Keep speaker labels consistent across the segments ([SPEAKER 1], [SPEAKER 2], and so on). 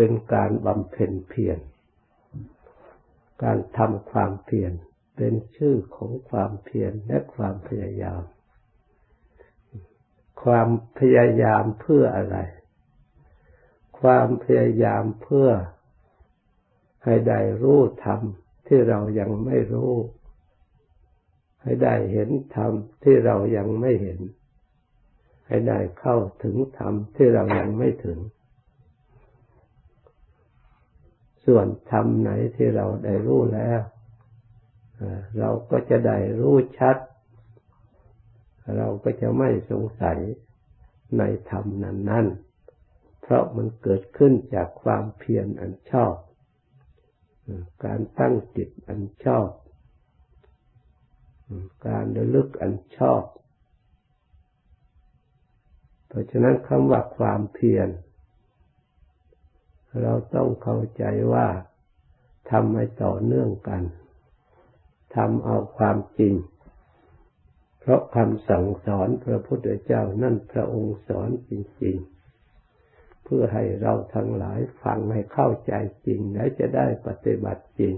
[SPEAKER 1] เป็นการบำเพ็ญเพียร การทำความเพียรเป็นชื่อของความเพียรและความพยายาม ความพยายามเพื่ออะไร ความพยายามเพื่อให้ได้รู้ธรรมที่เรายังไม่รู้ ให้ได้เห็นธรรมที่เรายังไม่เห็น ให้ได้เข้าถึงธรรมที่เรายังไม่ถึง ส่วนธรรมไหนที่เราได้รู้แล้วเราก็จะได้รู้ชัด เราก็จะไม่สงสัยในธรรมนั้นๆ เพราะมันเกิดขึ้นจากความเพียรอันชอบ การตั้งจิตอันชอบ การระลึกอันชอบ เพราะฉะนั้นคำว่าความเพียร เราต้องเข้าใจว่าทำให้ต่อเนื่องกันทำเอาความจริง เพราะคำสั่งสอนพระพุทธเจ้านั่นพระองค์สอนจริง ๆ เพื่อให้เราทั้งหลายฟังให้เข้าใจจริง และจะได้ปฏิบัติจริง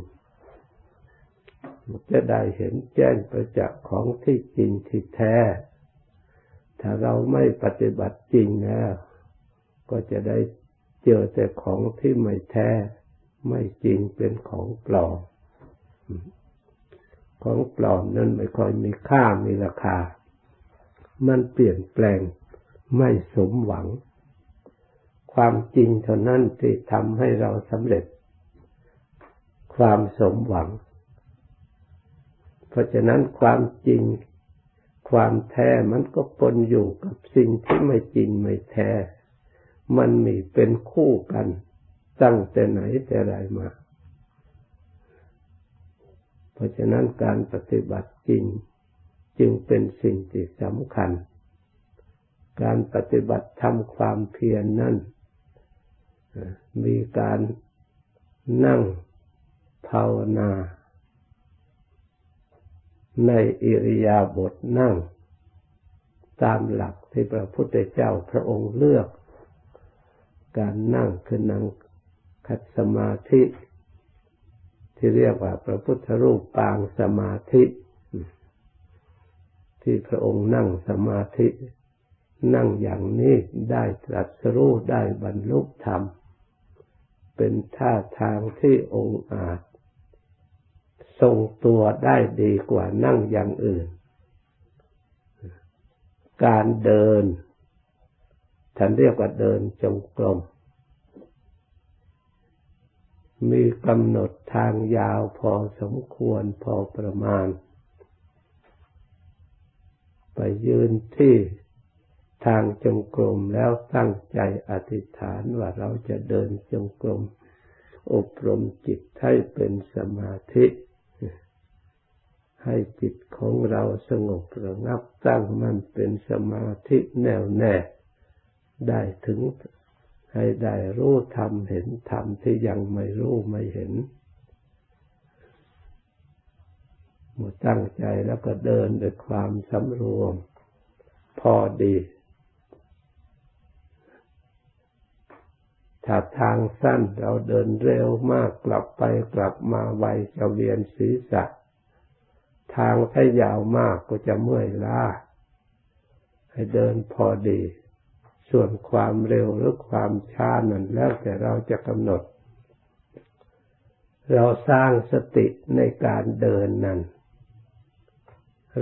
[SPEAKER 1] จะได้เห็นแจ้งประจักษ์ของที่จริงที่แท้ ถ้าเราไม่ปฏิบัติจริงแล้ว ก็จะได้ เจอแต่ของที่ไม่แท้ ไม่จริงเป็นของปลอม ของปลอมนั้นไม่ค่อยมีค่ามีราคา มันเปลี่ยนแปลงไม่สมหวัง ความจริงเท่านั้นที่ทำให้เราสำเร็จ ความสมหวัง เพราะฉะนั้นความจริงความแท้มันก็ปนอยู่กับสิ่งที่ไม่จริงไม่แท้ มันมีเป็นคู่กัน ตั้งแต่ไหนแต่ไรมา เพราะฉะนั้นการปฏิบัติจริงจึงเป็นสิ่งที่สำคัญ การปฏิบัติทำความเพียรนนั่น มีการนั่งภาวนา ในอิริยาบถนั่ง ตามหลักที่พระพุทธเจ้าพระองค์เลือก การนั่งคือนั่งขัดสมาธิ ที่เรียกว่าพระพุทธรูปปางสมาธิ ที่พระองค์นั่งสมาธิ นั่งอย่างนี้ได้ตรัสรู้ได้บรรลุธรรม เป็นท่าทางที่องค์อาจ ทรงตัวได้ดีกว่านั่งอย่างอื่น การเดิน ท่านเรียกว่าเดินจงกรม มีกำหนดทางยาวพอสมควรพอประมาณ ไปยืนที่ทางจงกรมแล้วตั้งใจอธิษฐานว่าเราจะเดินจงกรม อบรมจิตให้เป็นสมาธิให้จิตของเราสงบระงับตั้งมันเป็นสมาธิแน่วแน่ ได้ถึงให้ได้รู้ธรรมเห็นธรรมที่ยังไม่รู้ไม่เห็นหมดตั้งใจแล้วก็เดินด้วยความสำรวม พอดี ถ้าทางสั้นเราเดินเร็วมากกลับไปกลับมาไวจะเวียนศีรษะ ทางถ้ายาวมากก็จะเมื่อยล้าให้เดินพอดี ส่วนความเร็วหรือความช้านั้นแล้วแต่เราจะกำหนด เราสร้างสติในการเดินนั้น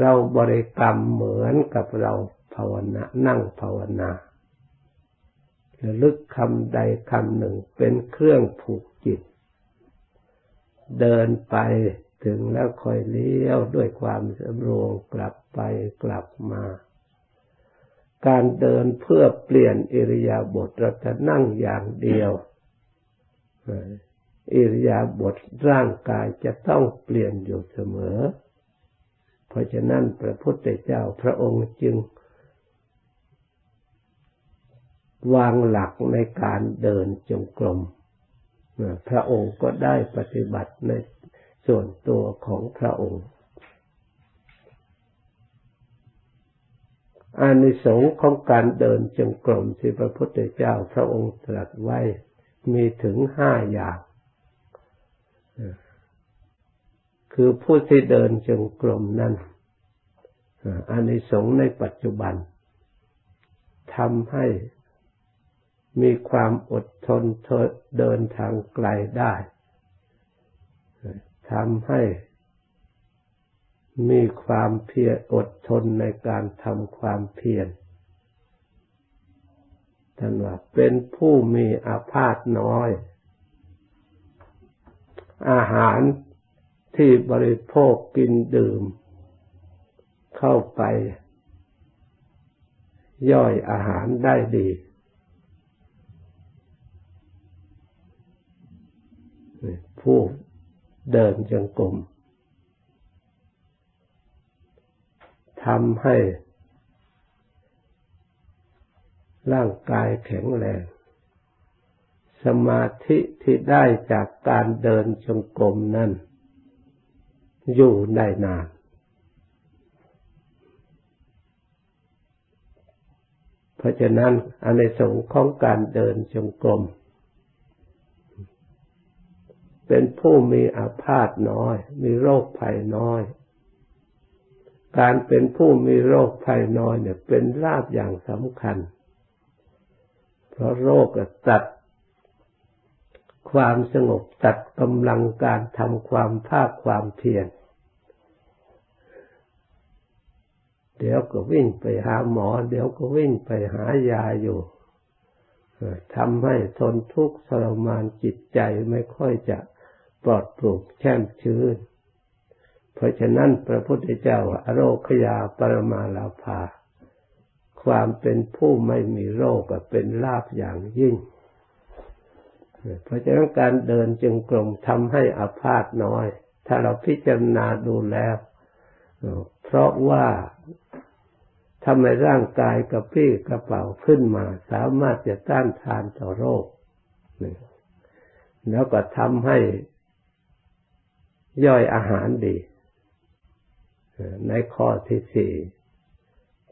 [SPEAKER 1] เราบริกรรมเหมือนกับเราภาวนานั่งภาวนาระลึกคำใดคำหนึ่งเป็นเครื่องผูกจิต เดินไปถึงแล้วคอยเลี้ยวด้วยความสำรวมกลับไปกลับมา การเดินเพื่อเปลี่ยนอิริยาบถเราจะนั่งอย่างเดียวอิริยาบถร่างกายจะต้องเปลี่ยนอยู่เสมอ เพราะฉะนั้นพระพุทธเจ้าพระองค์จึง วางหลักในการเดินจงกรมพระองค์ก็ได้ปฏิบัติในส่วนตัวของพระองค์ อานิสงส์ของการเดินจงกรมที่พระพุทธเจ้าพระองค์ตรัสไว้มีถึงห้าอย่าง คือผู้ที่เดินจงกรมนั้นอานิสงส์ในปัจจุบันทำให้มีความอดทนเดินทางไกลได้ทำให้ มีความเพียรอดทนในการทำความเพียรท่านว่าเป็นผู้มีอาพาธน้อย อาหารที่บริโภคกินดื่ม เข้าไป ย่อยอาหารได้ดี ผู้เดินจงกรม ทำให้ร่างกายแข็งแรง สมาธิที่ได้จากการเดินจงกรมนั้น อยู่ได้นาน เพราะฉะนั้นอันในสงของการเดินจงกรม เป็นผู้มีอาพาธน้อย มีโรคภัยน้อย การเป็นผู้มีโรคภัยน้อยเนี่ย เป็นลาบอย่างสำคัญ เพราะโรคตัดความสงบตัดกำลังการทำความภาคความเพียรเดี๋ยวก็วิ่งไปหาหมอ เดี๋ยวก็วิ่งไปหายาอยู่ทำให้ทนทุกข์ทรมานจิตใจไม่ค่อยจะปลอดโปร่งแช่มชื้น เพราะฉะนั้นพระพุทธเจ้าอโรคยาปรมาลาภา ความเป็นผู้ไม่มีโรคเป็นลาภอย่างยิ่ง เพราะฉะนั้นการเดินจึงกลมทำให้อาพาธน้อย ถ้าเราพิจารณาดูแล้ว เพราะว่าทำให้ร่างกายกระปี้กระเป๋าขึ้นมา สามารถจะต้านทานต่อโรค แล้วก็ทำให้ย่อยอาหารดี ในข้อที่สี่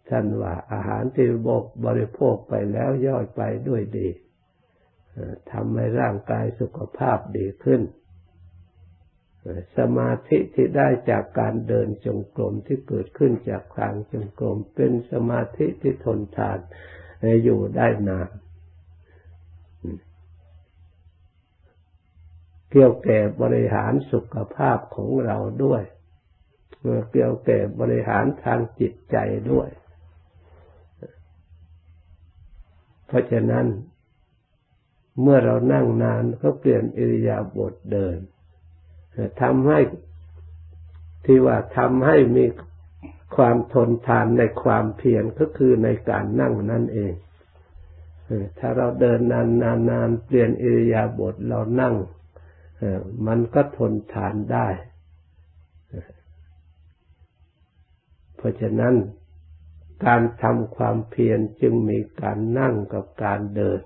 [SPEAKER 1] ท่านว่าอาหารที่บกบริโภคไปแล้วย่อยไปด้วยดีทำให้ร่างกายสุขภาพดีขึ้น สมาธิที่ได้จากการเดินจงกรมที่เกิดขึ้นจากทางจงกรมเป็นสมาธิที่ทนทานอยู่ได้นานเกี่ยวแก่บริหารสุขภาพของเราด้วย เกี่ยวแก่บริหารทางจิตใจด้วย เพราะฉะนั้น เมื่อเรานั่งนานก็เปลี่ยนอิริยาบถเดินทำให้ที่ว่าทำให้มีความทนทานในความเพียรก็คือในการนั่งนั่นเอง ถ้าเราเดินนานนานนานเปลี่ยนอิริยาบถเรานั่ง มันก็ทนทานได้ เพราะฉะนั้นการทำความเพียรจึงมีการนั่งกับการเดิน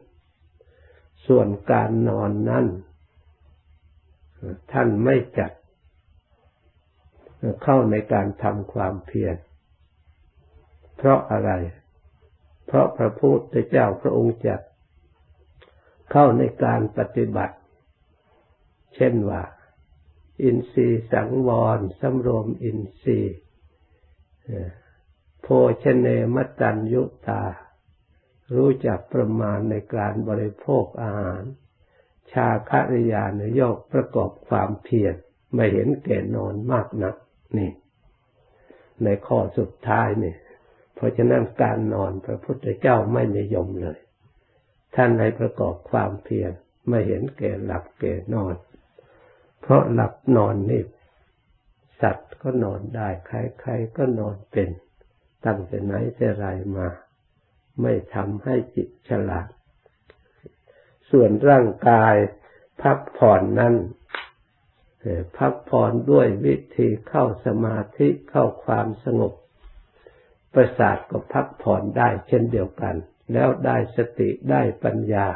[SPEAKER 1] ส่วนการนอนนั้นท่านไม่จัด เข้าในการทำความเพียร เพราะอะไร เพราะพระพุทธเจ้าพระองค์จัด เข้าในการปฏิบัติ เช่นว่า อินทรีย์สังวรสำรวมอินทรีย์ โภชเนมตัญยุตา รู้จักประมาณในการบริโภคอาหาร ชาคริยานโยกประกอบความเพียรไม่เห็นแก่นอนมากนัก นี่ ในข้อสุดท้ายนี่ เพราะฉะนั้นการนอนพระพุทธเจ้าไม่นิยมเลย ท่านในประกอบความเพียรไม่เห็นแก่หลับแก่นอน เพราะหลับนอนนี่ สัตว์ก็นอนได้ ใครๆก็นอนเป็น ตั้งแต่ไหนแต่ไรมา ไม่ทำให้จิตฉลาด ส่วนร่างกายพักผ่อนนั้นพักผ่อนด้วยวิธีเข้าสมาธิเข้าความสงบ ประสาทก็พักผ่อนได้เช่นเดียวกัน แล้วได้สติได้ปัญญา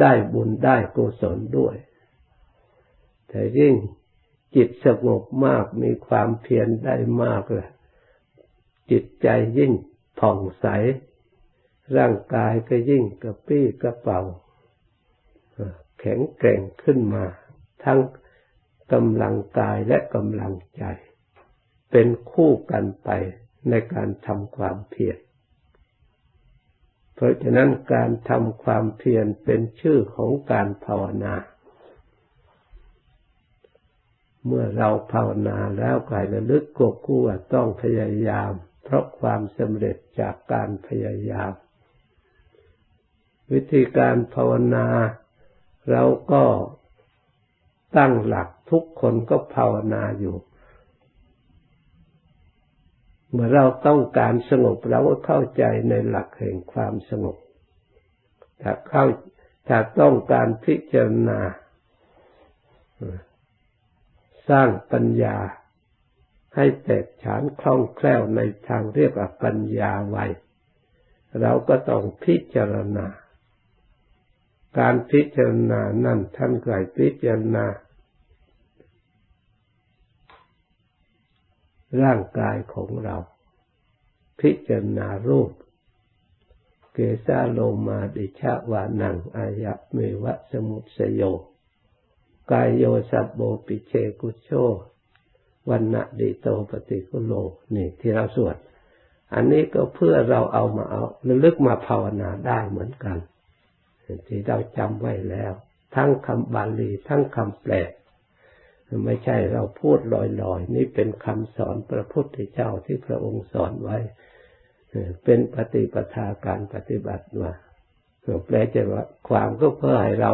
[SPEAKER 1] ได้บุญได้กุศลด้วย แต่ยิ่ง จิตสงบมากมีความเพียรได้มากเลยจิตใจยิ่งผ่องใส ร่างกายก็ยิ่งกระปี้กระเป๋าแข็งแกร่งขึ้นมา ทั้งกำลังกายและกำลังใจ เป็นคู่กันไปในการทำความเพียรเพราะฉะนั้นการทำความเพียรเป็นชื่อของการภาวนา เมื่อเราภาวนาแล้วกายระลึกกบกู้ว่าต้องพยายาม เพราะความสำเร็จจากการพยายาม วิธีการภาวนาเราก็ตั้งหลักทุกคนก็ภาวนาอยู่ เมื่อเราต้องการสงบเราก็เข้าใจในหลักแห่งความสงบถ้าเข้าถ้าต้องการพิจารณา สร้างปัญญาให้แตกฉานคล่องแคล่วในทางเรียกว่าปัญญาไวเราก็ต้องพิจารณา การพิจารณานั่นท่านไกลพิจารณา ร่างกายของเรา พิจารณารูป เกสาโลมาดิชาวานังอายะเมวะสมุสโย กายโยสับโบปิเชกุโชวันณะดิโตปฏิกุโลนี่ที่เราสวด อันนี้ก็เพื่อเราเอามาเอาระลึกมาภาวนาได้เหมือนกัน ที่เราจำไว้แล้ว ทั้งคำบาลีทั้งคำแปลไม่ใช่เราพูดลอยๆ นี่เป็นคำสอนพระพุทธเจ้าที่พระองค์สอนไว้ เป็นปฏิปทาการปฏิบัติว่าแปลจะว่าความก็เพื่อให้เรา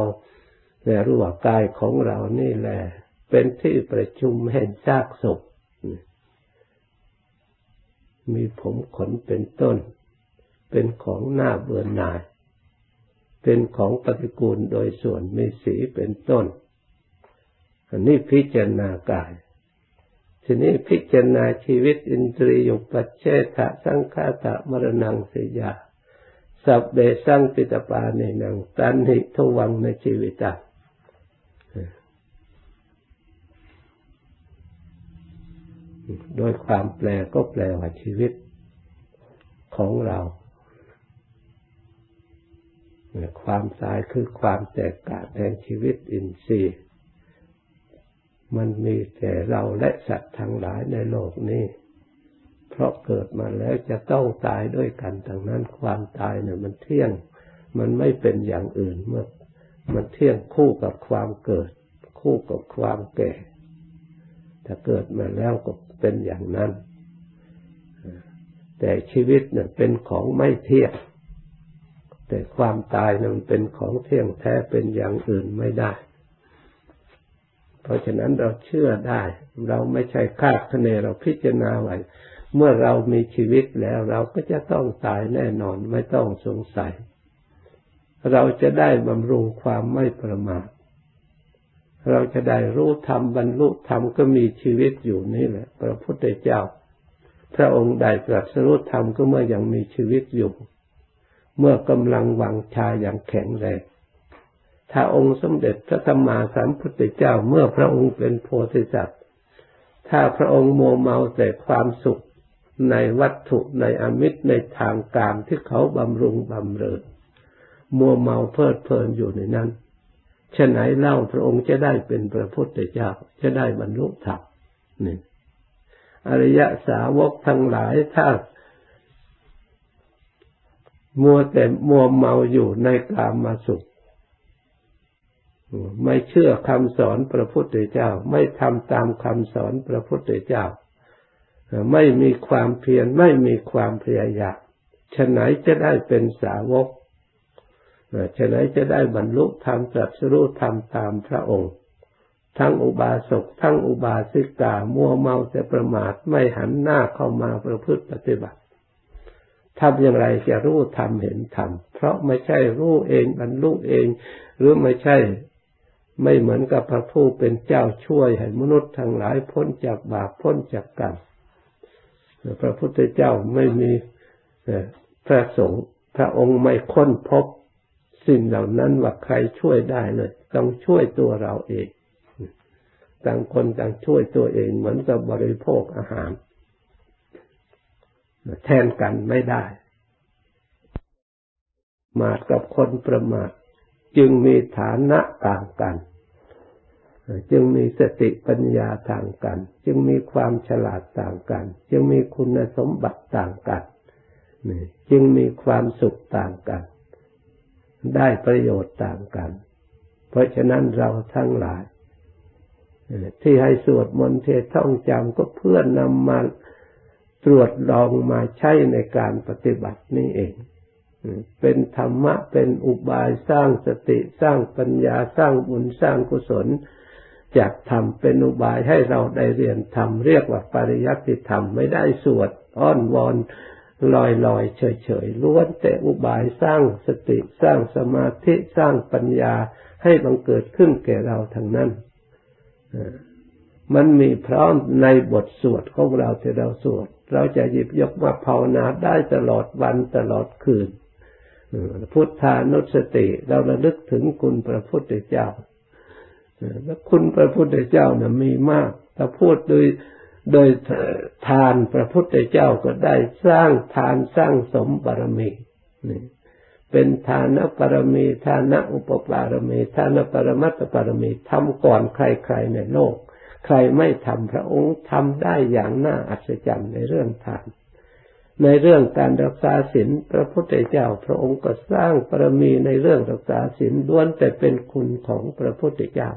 [SPEAKER 1] รู้ว่ากายของเรานี่แหละ เป็นที่ประชุมแห่งซากศพ มีผมขนเป็นต้น เป็นของหน้าเบื่อหน่าย เป็นของปฏิกูลโดยส่วนมีสีเป็นต้น อันนี้พิจารณากายทีนี้พิจารณาชีวิตอินทรียุปัจเชทะสังฆาตะมรณังสยาสับเบสังปิตปาในนังตันหิทวังในชีวิต โดยความแปลก็แปลว่าชีวิตของเราความตายคือความแตกต่างแห่งชีวิตอินทรีย์ มันมีแต่เราและสัตว์ทั้งหลายในโลกนี้ เพราะเกิดมาแล้วจะต้องตายด้วยกันดังนั้นความตายเนี่ยมันเที่ยง มันไม่เป็นอย่างอื่นเมื่อ มันเที่ยงคู่กับความเกิด คู่กับความแก่ ถ้าเกิดมาแล้วก็ เป็นอย่างนั้น แต่ชีวิตเนี่ยเป็นของไม่เที่ยงแต่ความตายนั้นเป็นของเที่ยงแท้เป็นอย่างอื่นไม่ได้ เพราะฉะนั้นเราเชื่อได้ เราไม่ใช่คาดคะเนเราพิจารณาไว้เมื่อเรามีชีวิตแล้วเราก็จะต้องตายแน่นอนไม่ต้องสงสัย เราจะได้บำรุงความไม่ประมาท เราจะได้รู้ธรรมบรรลุธรรมก็มีชีวิตอยู่นี่แหละ พระพุทธเจ้า พระองค์ได้ตรัสรู้ธรรมก็เมื่อยังมีชีวิตอยู่ เมื่อกำลังวังชาอย่างแข็งแรงถ้าองค์สมเด็จพระสัมมาสัมพุทธเจ้าเมื่อพระองค์เป็นโพธิสัตว์ ถ้าพระองค์โมเมาแต่ความสุขในวัตถุในอมิตรในทางการที่เขาบำรุงบำเรอมัวเมาเพลิดเพลินอยู่ในนั้น ฉะไหนเล่าพระองค์จะได้เป็นพระพุทธเจ้าจะได้บรรลุธรรมนี่อริยสาวกทั้งหลายถ้ามัวแต่มัวเมาอยู่ในกามมาสุข ไม่เชื่อคำสอนพระพุทธเจ้า ไม่ทำตามคำสอนพระพุทธเจ้า ไม่มีความเพียรไม่มีความพยายามฉะไหนจะได้เป็นสาวก ฉะไหนจะได้บรรลุธรรมตรัสรู้ธรรมตามพระองค์ ทั้งอุบาสกทั้งอุบาสิกามัวเมาแต่ประมาทไม่หันหน้าเข้ามาประพฤติปฏิบัติทำอย่างไรจะรู้ทำเห็นทำเพราะไม่ใช่รู้เองบรรลุเอง หรือไม่ใช่ไม่เหมือนกับพระผู้เป็นเจ้าช่วยให้มนุษย์ทั้งหลายพ้นจากบาปพ้นจากกรรมพระพุทธเจ้าไม่มีพระสงฆ์พระองค์ไม่ค้นพบ สิ่งเหล่านั้นว่าใครช่วยได้เลย ต้องช่วยตัวเราเองต่างคนต่างช่วยตัวเองเหมือนกับบริโภคอาหาร แทนกันไม่ได้ มาดกับคนประมาทจึงมีฐานะต่างกัน จึงมีสติปัญญาต่างกัน จึงมีความฉลาดต่างกัน จึงมีคุณสมบัติต่างกัน จึงมีความสุขต่างกัน ได้ประโยชน์ต่างกัน เพราะฉะนั้นเราทั้งหลาย ที่ให้สวดมนต์เทศท่องจำก็เพื่อนำมาตรวจลองมาใช้ในการปฏิบัตินี่เอง เป็นธรรมะ เป็นอุบายสร้างสติสร้างปัญญาสร้างบุญสร้างกุศล จากธรรมเป็นอุบายให้เราได้เรียนธรรมเรียกว่าปริยัติธรรมไม่ได้สวดอ้อนวอน ลอยลอยเฉยเฉยล้วนแต่อุบายสร้างสติสร้างสมาธิสร้างปัญญาให้บังเกิดขึ้นแก่เราทั้งนั้นมันมีพร้อมในบทสวดของเราที่เราสวด เราจะหยิบยกมาภาวนาได้ตลอดวันตลอดคืนพุทธานุสติ เราระลึกถึงคุณพระพุทธเจ้าแล้วคุณพระพุทธเจ้านะมีมากถ้าพูดโดย โดยทานพระพุทธเจ้าก็ได้สร้างทานสร้างสมบารมีนี่เป็นทานปรมีทานอุปปารมีทานปรมัตถปรมีทำก่อนใครๆในโลก ใครไม่ทำพระองค์ทำได้อย่างน่าอัศจรรย์ในเรื่องทาน ในเรื่องการรักษาศีลพระพุทธเจ้าพระองค์ก็สร้างปรมีในเรื่องรักษาศีลล้วนแต่เป็นคุณของพระพุทธเจ้า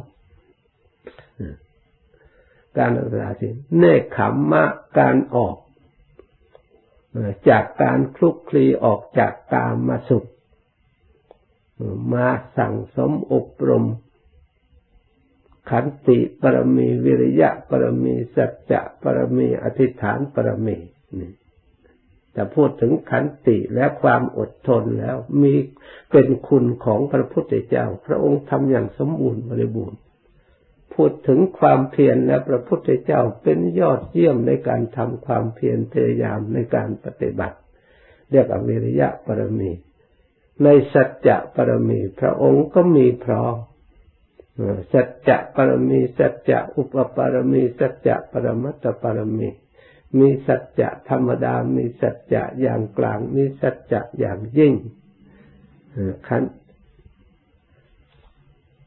[SPEAKER 1] การรักษาศีลเนคขมมะการออกจากการคลุกคลีออกจากกามมาสุข มาสั่งสมอบรม ขันติปรมีวิริยะปรมีสัจจะปรมีอธิษฐานปรมีนี่แต่พูดถึงขันติและความอดทนแล้วมีเป็นคุณของพระพุทธเจ้า พระองค์ทำอย่างสมบูรณ์บริบูรณ์ พูดถึงความเพียรและพระพุทธเจ้าเป็นยอดเยี่ยมในการทำความเพียรพยายามในการปฏิบัติ เรียกอวิริยะปรมี ในสัจจะปรมี พระองค์ก็มีพร้อมสัจจะปรมี สัจจะอุปปรมี สัจจะปรมัตถปรมี มีสัจจะธรรมดา มีสัจจะอย่างกลาง มีสัจจะอย่างยิ่งขัน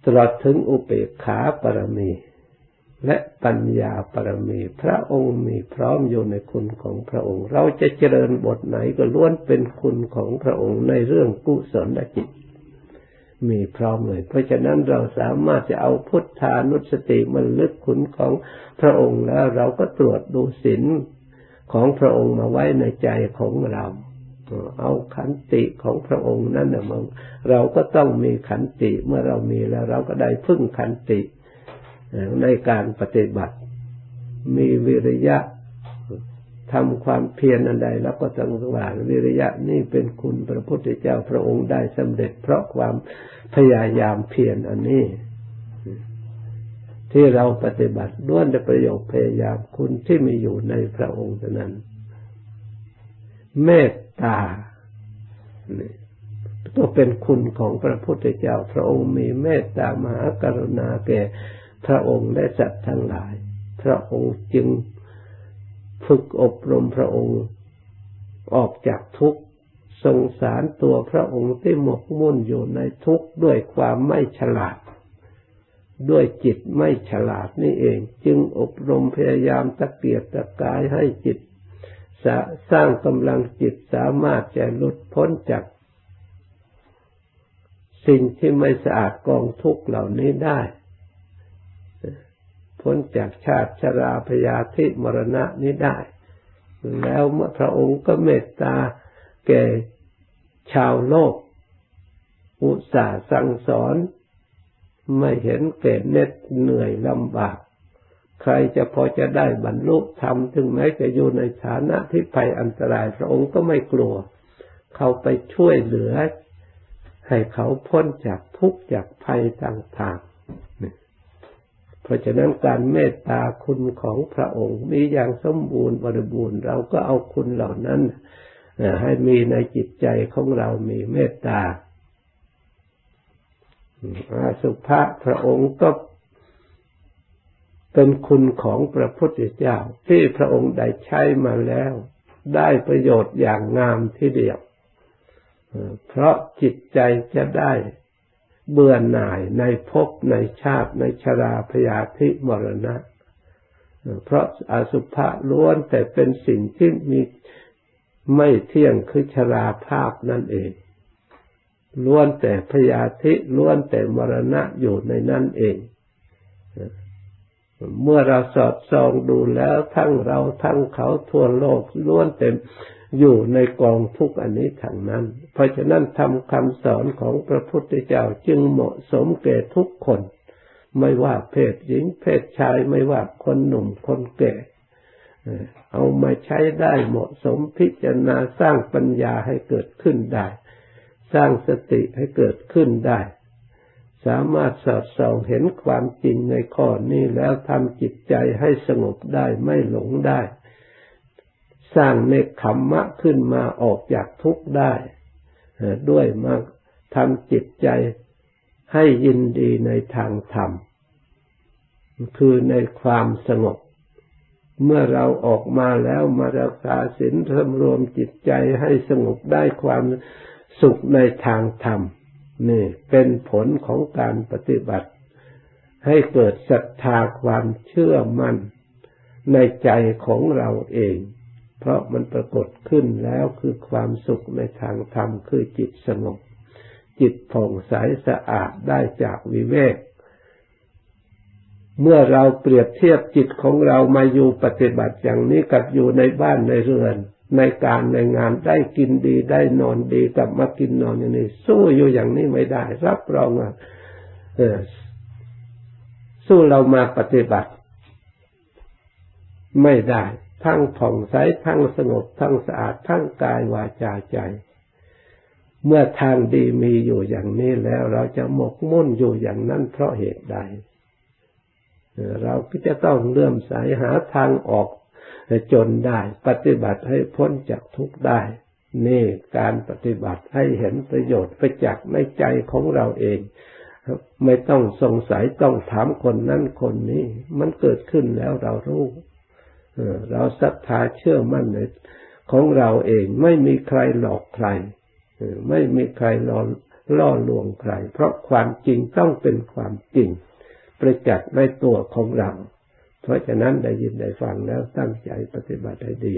[SPEAKER 1] ตลอดถึงอุเบกขาปรมี และปัญญาปรมี พระองค์มีพร้อมอยู่ในคุณของพระองค์ เราจะเจริญบทไหนก็ล้วนเป็นคุณของพระองค์ในเรื่องกุศลจิต มีพร้อมเลย เพราะฉะนั้นเราสามารถจะเอาพุทธานุสติมันลึกคุณของพระองค์แล้ว เราก็ตรวจดูศีลของพระองค์มาไว้ในใจของเรา เอาขันติของพระองค์นั่นนะมึงเราก็ต้องมีขันติเมื่อเรามีแล้ว เราก็ได้พึ่งขันติในการปฏิบัติ มีวิริยะทำความเพียรอันใดแล้วก็ต้องว่าวิริยะนี่เป็นคุณพระพุทธเจ้าพระองค์ได้สำเร็จ เพราะความพยายามเพียรอันนี้ ที่เราปฏิบัติด้วนแต่ประโยชน์พยายามคุณที่มีอยู่ในพระองค์นั้นเมต ตาก็เป็นคุณของพระพุทธเจ้า พระองค์มีเมตตามหากรุณาแก่พระองค์และสัตว์ทั้งหลาย พระองค์จึงฝึกอบรมพระองค์ออกจากทุกข์สงสารตัวพระองค์ที่หมกมุ่นอยู่ในทุกข์ด้วยความไม่ฉลาด ด้วยจิตไม่ฉลาดนี่เอง จึงอบรมพยายามตะเกียบตะกายให้จิต สร้างกำลังจิตสามารถจะหลุดพ้นจากสิ่งที่ไม่สะอาดกองทุกเหล่านี้ได้ พ้นจากชาติชราพยาธิมรณะนี้ได้ แล้วเมื่อพระองค์ก็เมตตาแก่ชาวโลก อุตส่าห์สั่งสอน ไม่เห็นเกิดเน็ดเหนื่อยลำบาก ใครจะพอจะได้บรรลุธรรมถึงแม้จะอยู่ในฐานะที่ภัยอันตรายพระองค์ก็ไม่กลัว เขาไปช่วยเหลือ ให้เขาพ้นจากทุกข์จากภัยต่างๆ เพราะฉะนั้นการเมตตาคุณของพระองค์มีอย่างสมบูรณ์บริบูรณ์ เราก็เอาคุณเหล่านั้นให้มีในจิตใจของเรามีเมตตาสุภาพพระองค์ก็ เป็นคุณของพระพุทธเจ้าที่พระองค์ได้ใช้มาแล้ว ได้ประโยชน์อย่างงามที่เดียว เพราะจิตใจจะได้เบื่อหน่ายในภพในชาติในชราพยาธิมรณะ เพราะอสุภะล้วนแต่เป็นสิ่งที่มีไม่เที่ยงคือชราภาพนั่นเอง ล้วนแต่พยาธิล้วนแต่มรณะอยู่ในนั่นเอง เมื่อเราสอดส่องดูแล้วทั้งเราทั้งเขาทั่วโลกล้วนเต็มอยู่ในกองทุกอันนี้ทั้งนั้น เพราะฉะนั้นทำคำสอนของพระพุทธเจ้าจึงเหมาะสมแก่ทุกคน ไม่ว่าเพศหญิงเพศชายไม่ว่าคนหนุ่มคนแก่เอามาใช้ได้เหมาะสมพิจารณาสร้างปัญญาให้เกิดขึ้นได้ สร้างสติให้เกิดขึ้นได้ สามารถสอดส่องเห็นความจริงในข้อนี้แล้วทำจิตใจให้สงบได้ไม่หลงได้ สร้างเนคขมมะขึ้นมาออกจากทุกข์ได้ ด้วยมาทำจิตใจให้ยินดีในทางธรรม คือในความสงบ เมื่อเราออกมาแล้วมารักษาศีลรรวมจิตใจให้สงบได้ความสุขในทางธรรม นี่เป็นผลของการปฏิบัติ ให้เกิดศรัทธาความเชื่อมั่นในใจของเราเอง เพราะมันปรากฏขึ้นแล้วคือความสุขในทางธรรมคือจิตสงบ จิตผ่องใสสะอาดได้จากวิเวก เมื่อเราเปรียบเทียบจิตของเรามาอยู่ปฏิบัติอย่างนี้กับอยู่ในบ้านในเรือน ในการในงานได้กินดีได้นอนดีกลับมากินนอนอย่างนี้สู้อยู่อย่างนี้ไม่ได้ รับรองอะสู้เรามาปฏิบัติ ไม่ได้ ทั้งผ่องใสทั้งสงบทั้งสะอาดทั้งกายวาจาใจ เมื่อทางดีมีอยู่อย่างนี้แล้ว เราจะหมกมุ่นอยู่อย่างนั้นเพราะเหตุใดเราก็จะต้องเลื่อมใสหาทางออก จนได้ ปฏิบัติให้พ้นจากทุกข์ได้ นี่การปฏิบัติให้เห็นประโยชน์ไปจากในใจของเราเอง ไม่ต้องสงสัยต้องถามคนนั้นคนนี้ มันเกิดขึ้นแล้วเรารู้เราศรัทธาเชื่อมั่นในของเราเองไม่มีใครหลอกใครไม่มีใครล่อล่อลวงใคร เพราะความจริงต้องเป็นความจริง ประจักษ์ในตัวของเรา เพราะฉะนั้นได้ยินได้ฟังแล้วตั้งใจปฏิบัติให้ดี